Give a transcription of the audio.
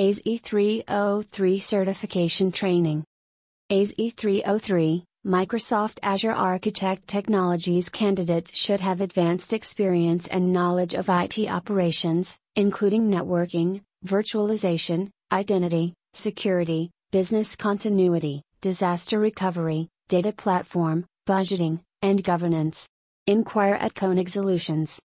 AZ-303 Certification Training. AZ-303 Microsoft Azure Architect Technologies candidates should have advanced experience and knowledge of IT operations, including networking, virtualization, identity, security, business continuity, disaster recovery, data platform, budgeting, and governance. Inquire at Koenig Solutions.